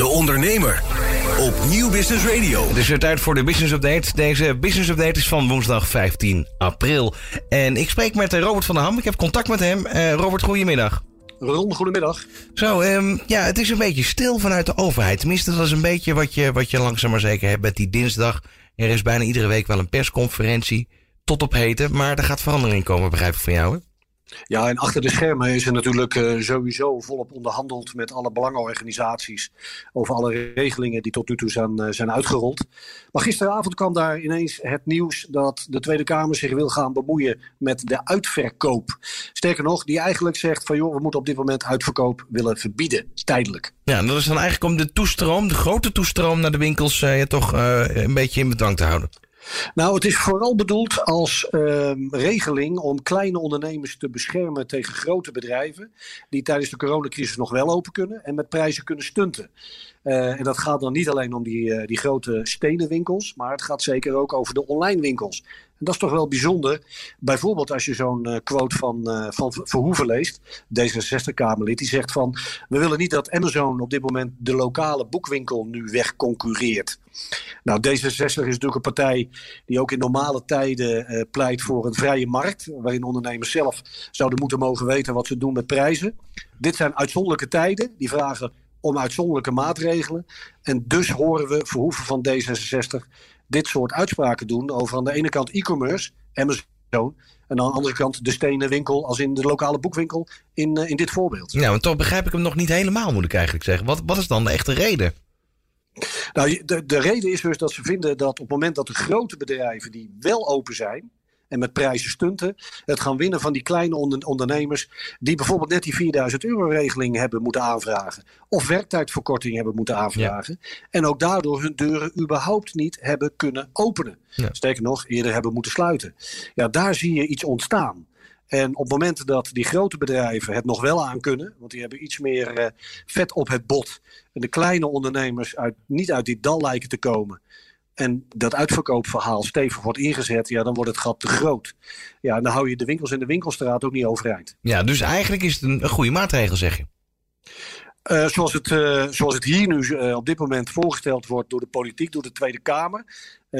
De Ondernemer op Nieuw Business Radio. Het is weer tijd voor de Business Update. Deze Business Update is van woensdag 15 april. En ik spreek met eh, Robert van der Ham. Ik heb contact met hem. Uh, Robert, goedemiddag. Ron, goedemiddag. Zo, um, ja, het is een beetje stil vanuit de overheid. Tenminste, dat is een beetje wat je, wat je langzaam maar zeker hebt met die dinsdag. Er is bijna iedere week wel een persconferentie. Tot op heden. Maar er gaat verandering komen, begrijp ik van jou, hè? Ja, en achter de schermen is er natuurlijk uh, sowieso volop onderhandeld met alle belangenorganisaties over alle regelingen die tot nu toe zijn, uh, zijn uitgerold. Maar gisteravond kwam daar ineens het nieuws dat de Tweede Kamer zich wil gaan bemoeien met de uitverkoop. Sterker nog, die eigenlijk zegt van joh, we moeten op dit moment uitverkoop willen verbieden, tijdelijk. Ja, dat is dan eigenlijk om de toestroom, de grote toestroom naar de winkels, uh, toch een beetje in bedwang te houden. Nou, het is vooral bedoeld als uh, regeling om kleine ondernemers te beschermen tegen grote bedrijven. Die tijdens de coronacrisis nog wel open kunnen en met prijzen kunnen stunten. Uh, en dat gaat dan niet alleen om die, uh, die grote stenen winkels, maar het gaat zeker ook over de online winkels. En dat is toch wel bijzonder. Bijvoorbeeld als je zo'n uh, quote van, van Verhoeven leest, D66-Kamerlid, die zegt van we willen niet dat Amazon op dit moment de lokale boekwinkel nu wegconcurreert. Nou, D66 is natuurlijk een partij die ook in normale tijden pleit voor een vrije markt, waarin ondernemers zelf zouden moeten mogen weten wat ze doen met prijzen. Dit zijn uitzonderlijke tijden, die vragen om uitzonderlijke maatregelen. En dus horen we Verhoeven van D66 dit soort uitspraken doen over aan de ene kant e-commerce, Amazon, en aan de andere kant de stenen winkel, als in de lokale boekwinkel, in, uh, in dit voorbeeld. Ja, maar toch begrijp ik hem nog niet helemaal, moet ik eigenlijk zeggen. Wat, wat is dan de echte reden? Nou, de, de reden is dus dat ze vinden dat op het moment dat de grote bedrijven die wel open zijn, en met prijzen stunten. Het gaan winnen van die kleine ondernemers die bijvoorbeeld net die 4000 euro regeling hebben moeten aanvragen. Of werktijdverkorting hebben moeten aanvragen. Ja. En ook daardoor hun deuren überhaupt niet hebben kunnen openen. Ja. Sterker nog, eerder hebben moeten sluiten. Ja, daar zie je iets ontstaan. En op het moment dat die grote bedrijven het nog wel aan kunnen, want die hebben iets meer uh, vet op het bot. En de kleine ondernemers uit, niet uit die dal lijken te komen en dat uitverkoopverhaal stevig wordt ingezet, ja, dan wordt het gat te groot. Ja, dan hou je de winkels in de winkelstraat ook niet overeind. Ja, dus eigenlijk is het een, een goede maatregel, zeg je. Uh, zoals, het, uh, zoals het hier nu uh, op dit moment voorgesteld wordt door de politiek, door de Tweede Kamer,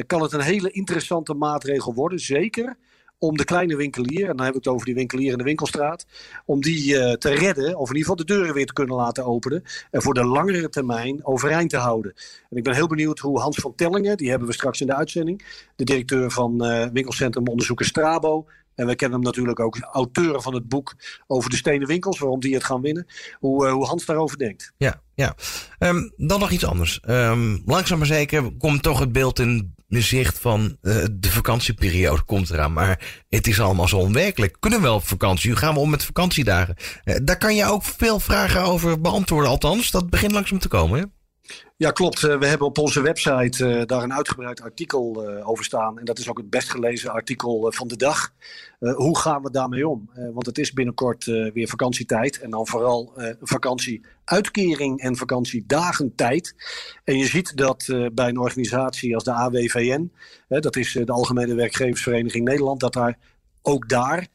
kan het een hele interessante maatregel worden. Zeker om de kleine winkelier, en dan heb ik het over die winkelier in de winkelstraat, om die uh, te redden, of in ieder geval de deuren weer te kunnen laten openen en voor de langere termijn overeind te houden. En ik ben heel benieuwd hoe Hans van Tellingen, die hebben we straks in de uitzending, de directeur van uh, winkelcentrum onderzoeken Strabo, en we kennen hem natuurlijk ook auteur van het boek over de stenen winkels, waarom die het gaan winnen. Hoe, uh, hoe Hans daarover denkt. Ja, ja. Um, dan nog iets anders. Um, langzaam maar zeker komt toch het beeld in zicht van uh, de vakantieperiode komt eraan. Maar het is allemaal zo onwerkelijk. Kunnen we wel op vakantie? Hoe gaan we om met vakantiedagen? Uh, daar kan je ook veel vragen over beantwoorden. Althans, dat begint langzaam te komen. Hè? Ja, klopt. We hebben op onze website uh, daar een uitgebreid artikel uh, over staan. En dat is ook het best gelezen artikel van de dag. hoe gaan we daarmee om? want het is binnenkort weer vakantietijd. En dan vooral vakantieuitkering en vakantiedagentijd. En je ziet dat bij een organisatie als de AWVN, dat is de Algemene Werkgeversvereniging Nederland, dat daar ook daar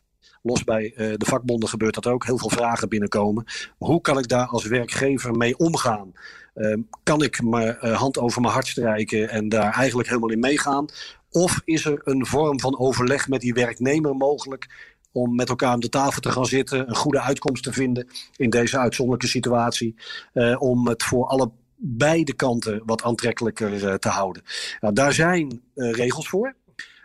los bij uh, de vakbonden gebeurt dat ook. Heel veel vragen binnenkomen. Hoe kan ik daar als werkgever mee omgaan? Uh, kan ik mijn uh, hand over mijn hart strijken en daar eigenlijk helemaal in meegaan? Of is er een vorm van overleg met die werknemer mogelijk om met elkaar aan de tafel te gaan zitten, een goede uitkomst te vinden in deze uitzonderlijke situatie, uh, om het voor alle beide kanten wat aantrekkelijker te houden. Nou, daar zijn regels voor.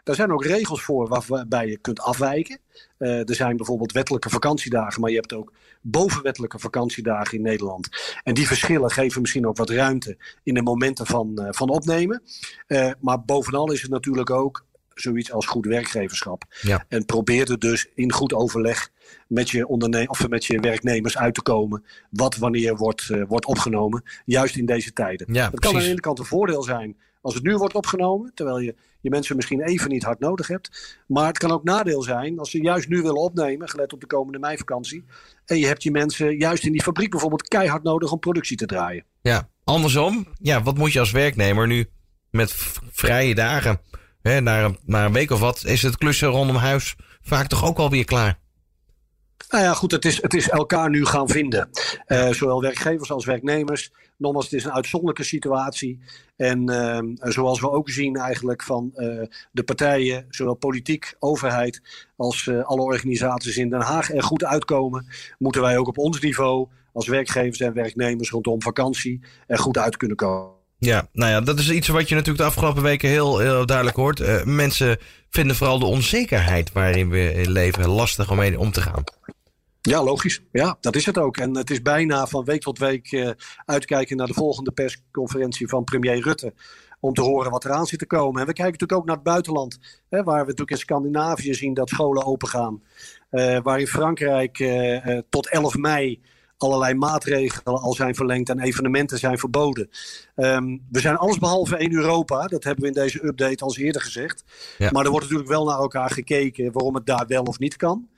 Daar zijn ook regels voor waarbij je kunt afwijken. Uh, er zijn bijvoorbeeld wettelijke vakantiedagen, maar je hebt ook bovenwettelijke vakantiedagen in Nederland. En die verschillen geven misschien ook wat ruimte in de momenten van, uh, van opnemen. Uh, maar bovenal is het natuurlijk ook zoiets als goed werkgeverschap. Ja. En probeer er dus in goed overleg met je, onderne of met je werknemers uit te komen. Wat wanneer wordt, uh, wordt opgenomen. Juist in deze tijden. Ja, dat kan aan de ene kant een voordeel zijn als het nu wordt opgenomen. Terwijl je je mensen misschien even niet hard nodig hebt. Maar het kan ook nadeel zijn als ze juist nu willen opnemen, gelet op de komende meivakantie. En je hebt je mensen juist in die fabriek bijvoorbeeld keihard nodig om productie te draaien. Ja, andersom. Ja, wat moet je als werknemer nu met vrije dagen? Hè, na, een, na een week of wat is het klussen rondom huis vaak toch ook alweer klaar? Nou ja, goed, het is, het is elkaar nu gaan vinden. Uh, zowel werkgevers als werknemers. Nogmaals, het is een uitzonderlijke situatie. En uh, zoals we ook zien eigenlijk van uh, de partijen, zowel politiek, overheid, als alle organisaties in Den Haag er goed uitkomen, moeten wij ook op ons niveau als werkgevers en werknemers rondom vakantie er goed uit kunnen komen. Ja, nou ja, dat is iets wat je natuurlijk de afgelopen weken heel, duidelijk hoort. Uh, mensen vinden vooral de onzekerheid waarin we leven lastig om mee om te gaan. Ja, logisch. Ja, dat is het ook. En het is bijna van week tot week uh, uitkijken naar de volgende persconferentie van premier Rutte. Om te horen wat eraan zit te komen. En we kijken natuurlijk ook naar het buitenland. Hè, waar we natuurlijk in Scandinavië zien dat scholen open gaan. Uh, waar in Frankrijk tot 11 mei allerlei maatregelen al zijn verlengd en evenementen zijn verboden. Um, we zijn allesbehalve in Europa. Dat hebben we in deze update al eerder gezegd. Ja. Maar er wordt natuurlijk wel naar elkaar gekeken waarom het daar wel of niet kan.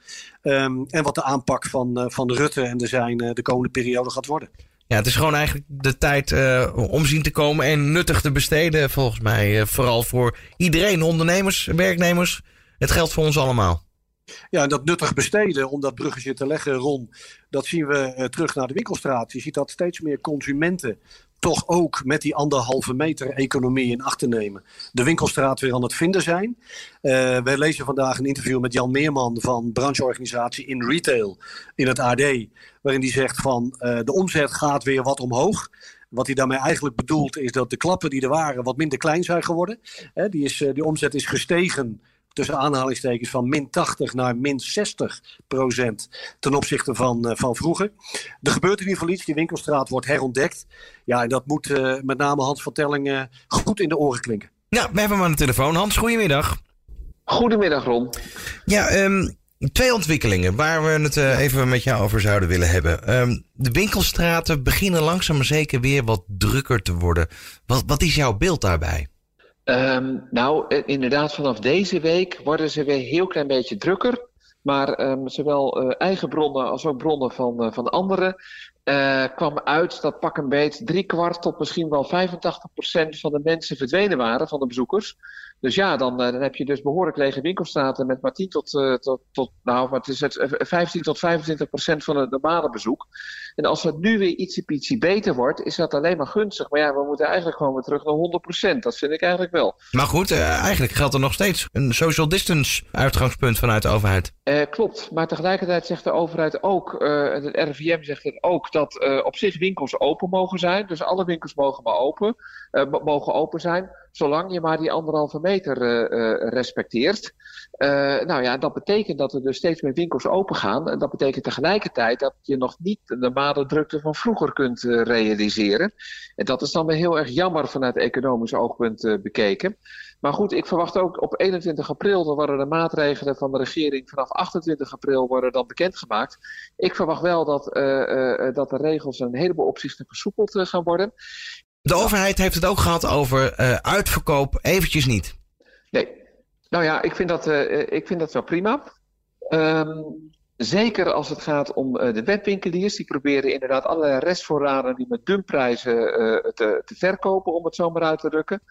Um, en wat de aanpak van, uh, van Rutte en de zijn uh, de komende periode gaat worden. Ja, het is gewoon eigenlijk de tijd uh, om zien te komen en nuttig te besteden, volgens mij. vooral voor iedereen, ondernemers, werknemers. Het geldt voor ons allemaal. Ja, en dat nuttig besteden, om dat bruggetje te leggen, Ron, dat zien we uh, terug naar de winkelstraat. Je ziet dat steeds meer consumenten toch ook met die anderhalve meter economie in acht te nemen. De winkelstraat weer aan het vinden zijn. Uh, wij lezen vandaag een interview met Jan Meerman van brancheorganisatie In Retail in het AD. Waarin hij zegt van uh, de omzet gaat weer wat omhoog. Wat hij daarmee eigenlijk bedoelt is dat de klappen die er waren wat minder klein zijn geworden. Die, is, die omzet is gestegen tussen aanhalingstekens van min 80 naar min 60 procent ten opzichte van, uh, van vroeger. Er gebeurt in ieder geval iets, die winkelstraat wordt herontdekt. Ja, en dat moet uh, met name Hans van Tellingen goed in de oren klinken. Ja, we hebben hem aan de telefoon. Hans, goedemiddag. Goedemiddag, Ron. Ja, um, twee ontwikkelingen waar we het uh, even met jou over zouden willen hebben. Um, de winkelstraten beginnen langzaam maar zeker weer wat drukker te worden. Wat, wat is jouw beeld daarbij? Um, nou, inderdaad, vanaf deze week worden ze weer een heel klein beetje drukker. Maar um, zowel uh, eigen bronnen als ook bronnen van, uh, van anderen uh, kwam uit dat pak een beet drie kwart tot misschien wel 85 procent van de mensen verdwenen waren, van de bezoekers. Dus ja, dan, dan heb je dus behoorlijk lege winkelstraten met maar 10 tot, tot, tot nou, wat is het, 15 tot 25 procent van het normale bezoek. En als het nu weer ietsje ietsje beter wordt, is dat alleen maar gunstig. Maar ja, we moeten eigenlijk gewoon weer terug naar 100 procent. Dat vind ik eigenlijk wel. Maar goed, eigenlijk geldt er nog steeds een social distance uitgangspunt vanuit de overheid. Uh, klopt, maar tegelijkertijd zegt de overheid ook, uh, het RIVM zegt het ook, dat uh, op zich winkels open mogen zijn. Dus alle winkels mogen maar open, mogen open zijn, zolang je maar die anderhalve meter uh, respecteert. nou ja, dat betekent dat er dus steeds meer winkels open gaan. En dat betekent tegelijkertijd dat je nog niet de normale drukte van vroeger kunt realiseren. En dat is dan weer heel erg jammer vanuit economisch oogpunt bekeken. Maar goed, ik verwacht ook op 21 april, dan worden de maatregelen van de regering vanaf 28 april worden dan bekendgemaakt. Ik verwacht wel dat, dat de regels een heleboel opzichten versoepeld gaan worden. De overheid heeft het ook gehad over uitverkoop eventjes niet. Nee, nou ja, ik vind dat, ik vind dat wel prima. Um, Zeker als het gaat om uh, de webwinkeliers. Die proberen inderdaad allerlei restvoorraden die met dumprijzen uh, te, te, verkopen, om het zo maar uit te drukken.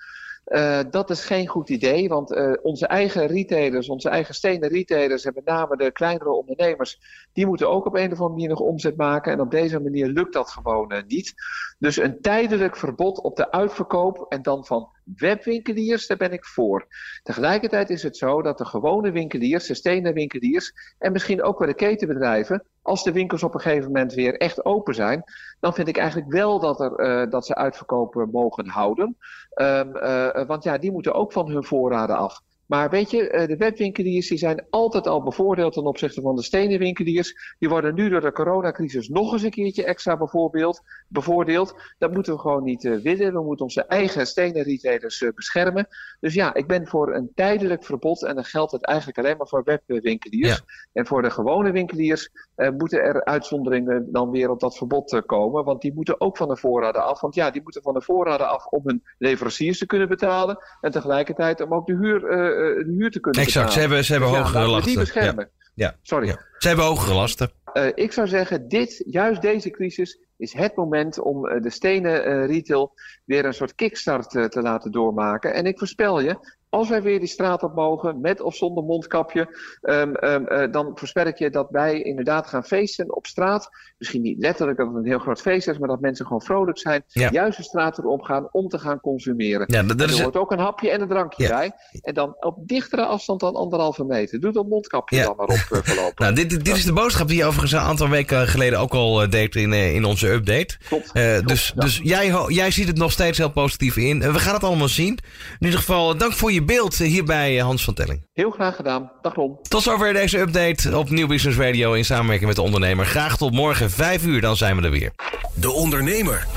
Uh, dat is geen goed idee, want uh, onze eigen retailers, onze eigen stenen retailers en met name de kleinere ondernemers, die moeten ook op een of andere manier nog omzet maken. En op deze manier lukt dat gewoon uh, niet. Dus een tijdelijk verbod op de uitverkoop en dan van webwinkeliers, daar ben ik voor. Tegelijkertijd is het zo dat de gewone winkeliers, de stenen winkeliers en misschien ook wel de ketenbedrijven, als de winkels op een gegeven moment weer echt open zijn, dan vind ik eigenlijk wel dat, er, uh, dat ze uitverkopen mogen houden. Um, uh, want ja, die moeten ook van hun voorraden af. Maar weet je, de webwinkeliers die zijn altijd al bevoordeeld ten opzichte van de stenen winkeliers. Die worden nu door de coronacrisis nog eens een keertje extra bijvoorbeeld, bevoordeeld. Dat moeten we gewoon niet uh, willen. We moeten onze eigen stenen retailers uh, beschermen. Dus ja, ik ben voor een tijdelijk verbod. En dan geldt het eigenlijk alleen maar voor webwinkeliers. Ja. En voor de gewone winkeliers uh, moeten er uitzonderingen dan weer op dat verbod komen. Want die moeten ook van de voorraden af. Want ja, die moeten van de voorraden af om hun leveranciers te kunnen betalen. En tegelijkertijd om ook de huur de huur te kunnen exact. betalen. Ze hebben, ze hebben dus hogere ja, lasten. Die beschermen. Ja. Sorry. Ze hebben hogere lasten. Ik zou zeggen, dit, juist deze crisis is het moment om uh, de stenen retail weer een soort kickstart te laten doormaken. En ik voorspel je, Als wij weer die straat op mogen, met of zonder mondkapje, um, um, uh, dan voorspel ik je dat wij inderdaad gaan feesten op straat. Misschien niet letterlijk dat het een heel groot feest is, maar dat mensen gewoon vrolijk zijn. Ja. Juist de straat erop gaan om te gaan consumeren. Ja, dat, dat er is... hoort ook een hapje en een drankje bij. En dan op dichtere afstand dan anderhalve meter. Doe dat mondkapje dan maar op uh, voorlopig. nou, dit, dit is de boodschap die je overigens een aantal weken geleden ook al deed in, in onze update. Klopt. Klopt dus dus jij, jij ziet het nog steeds heel positief in. we gaan het allemaal zien. In ieder geval, dank voor je beeld hier bij Hans van Telling. Heel graag gedaan. Dag Ron. Tot zover deze update op Nieuw Business Radio in samenwerking met de ondernemer. Graag tot morgen 5 uur, dan zijn we er weer. De Ondernemer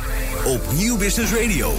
op Nieuw Business Radio.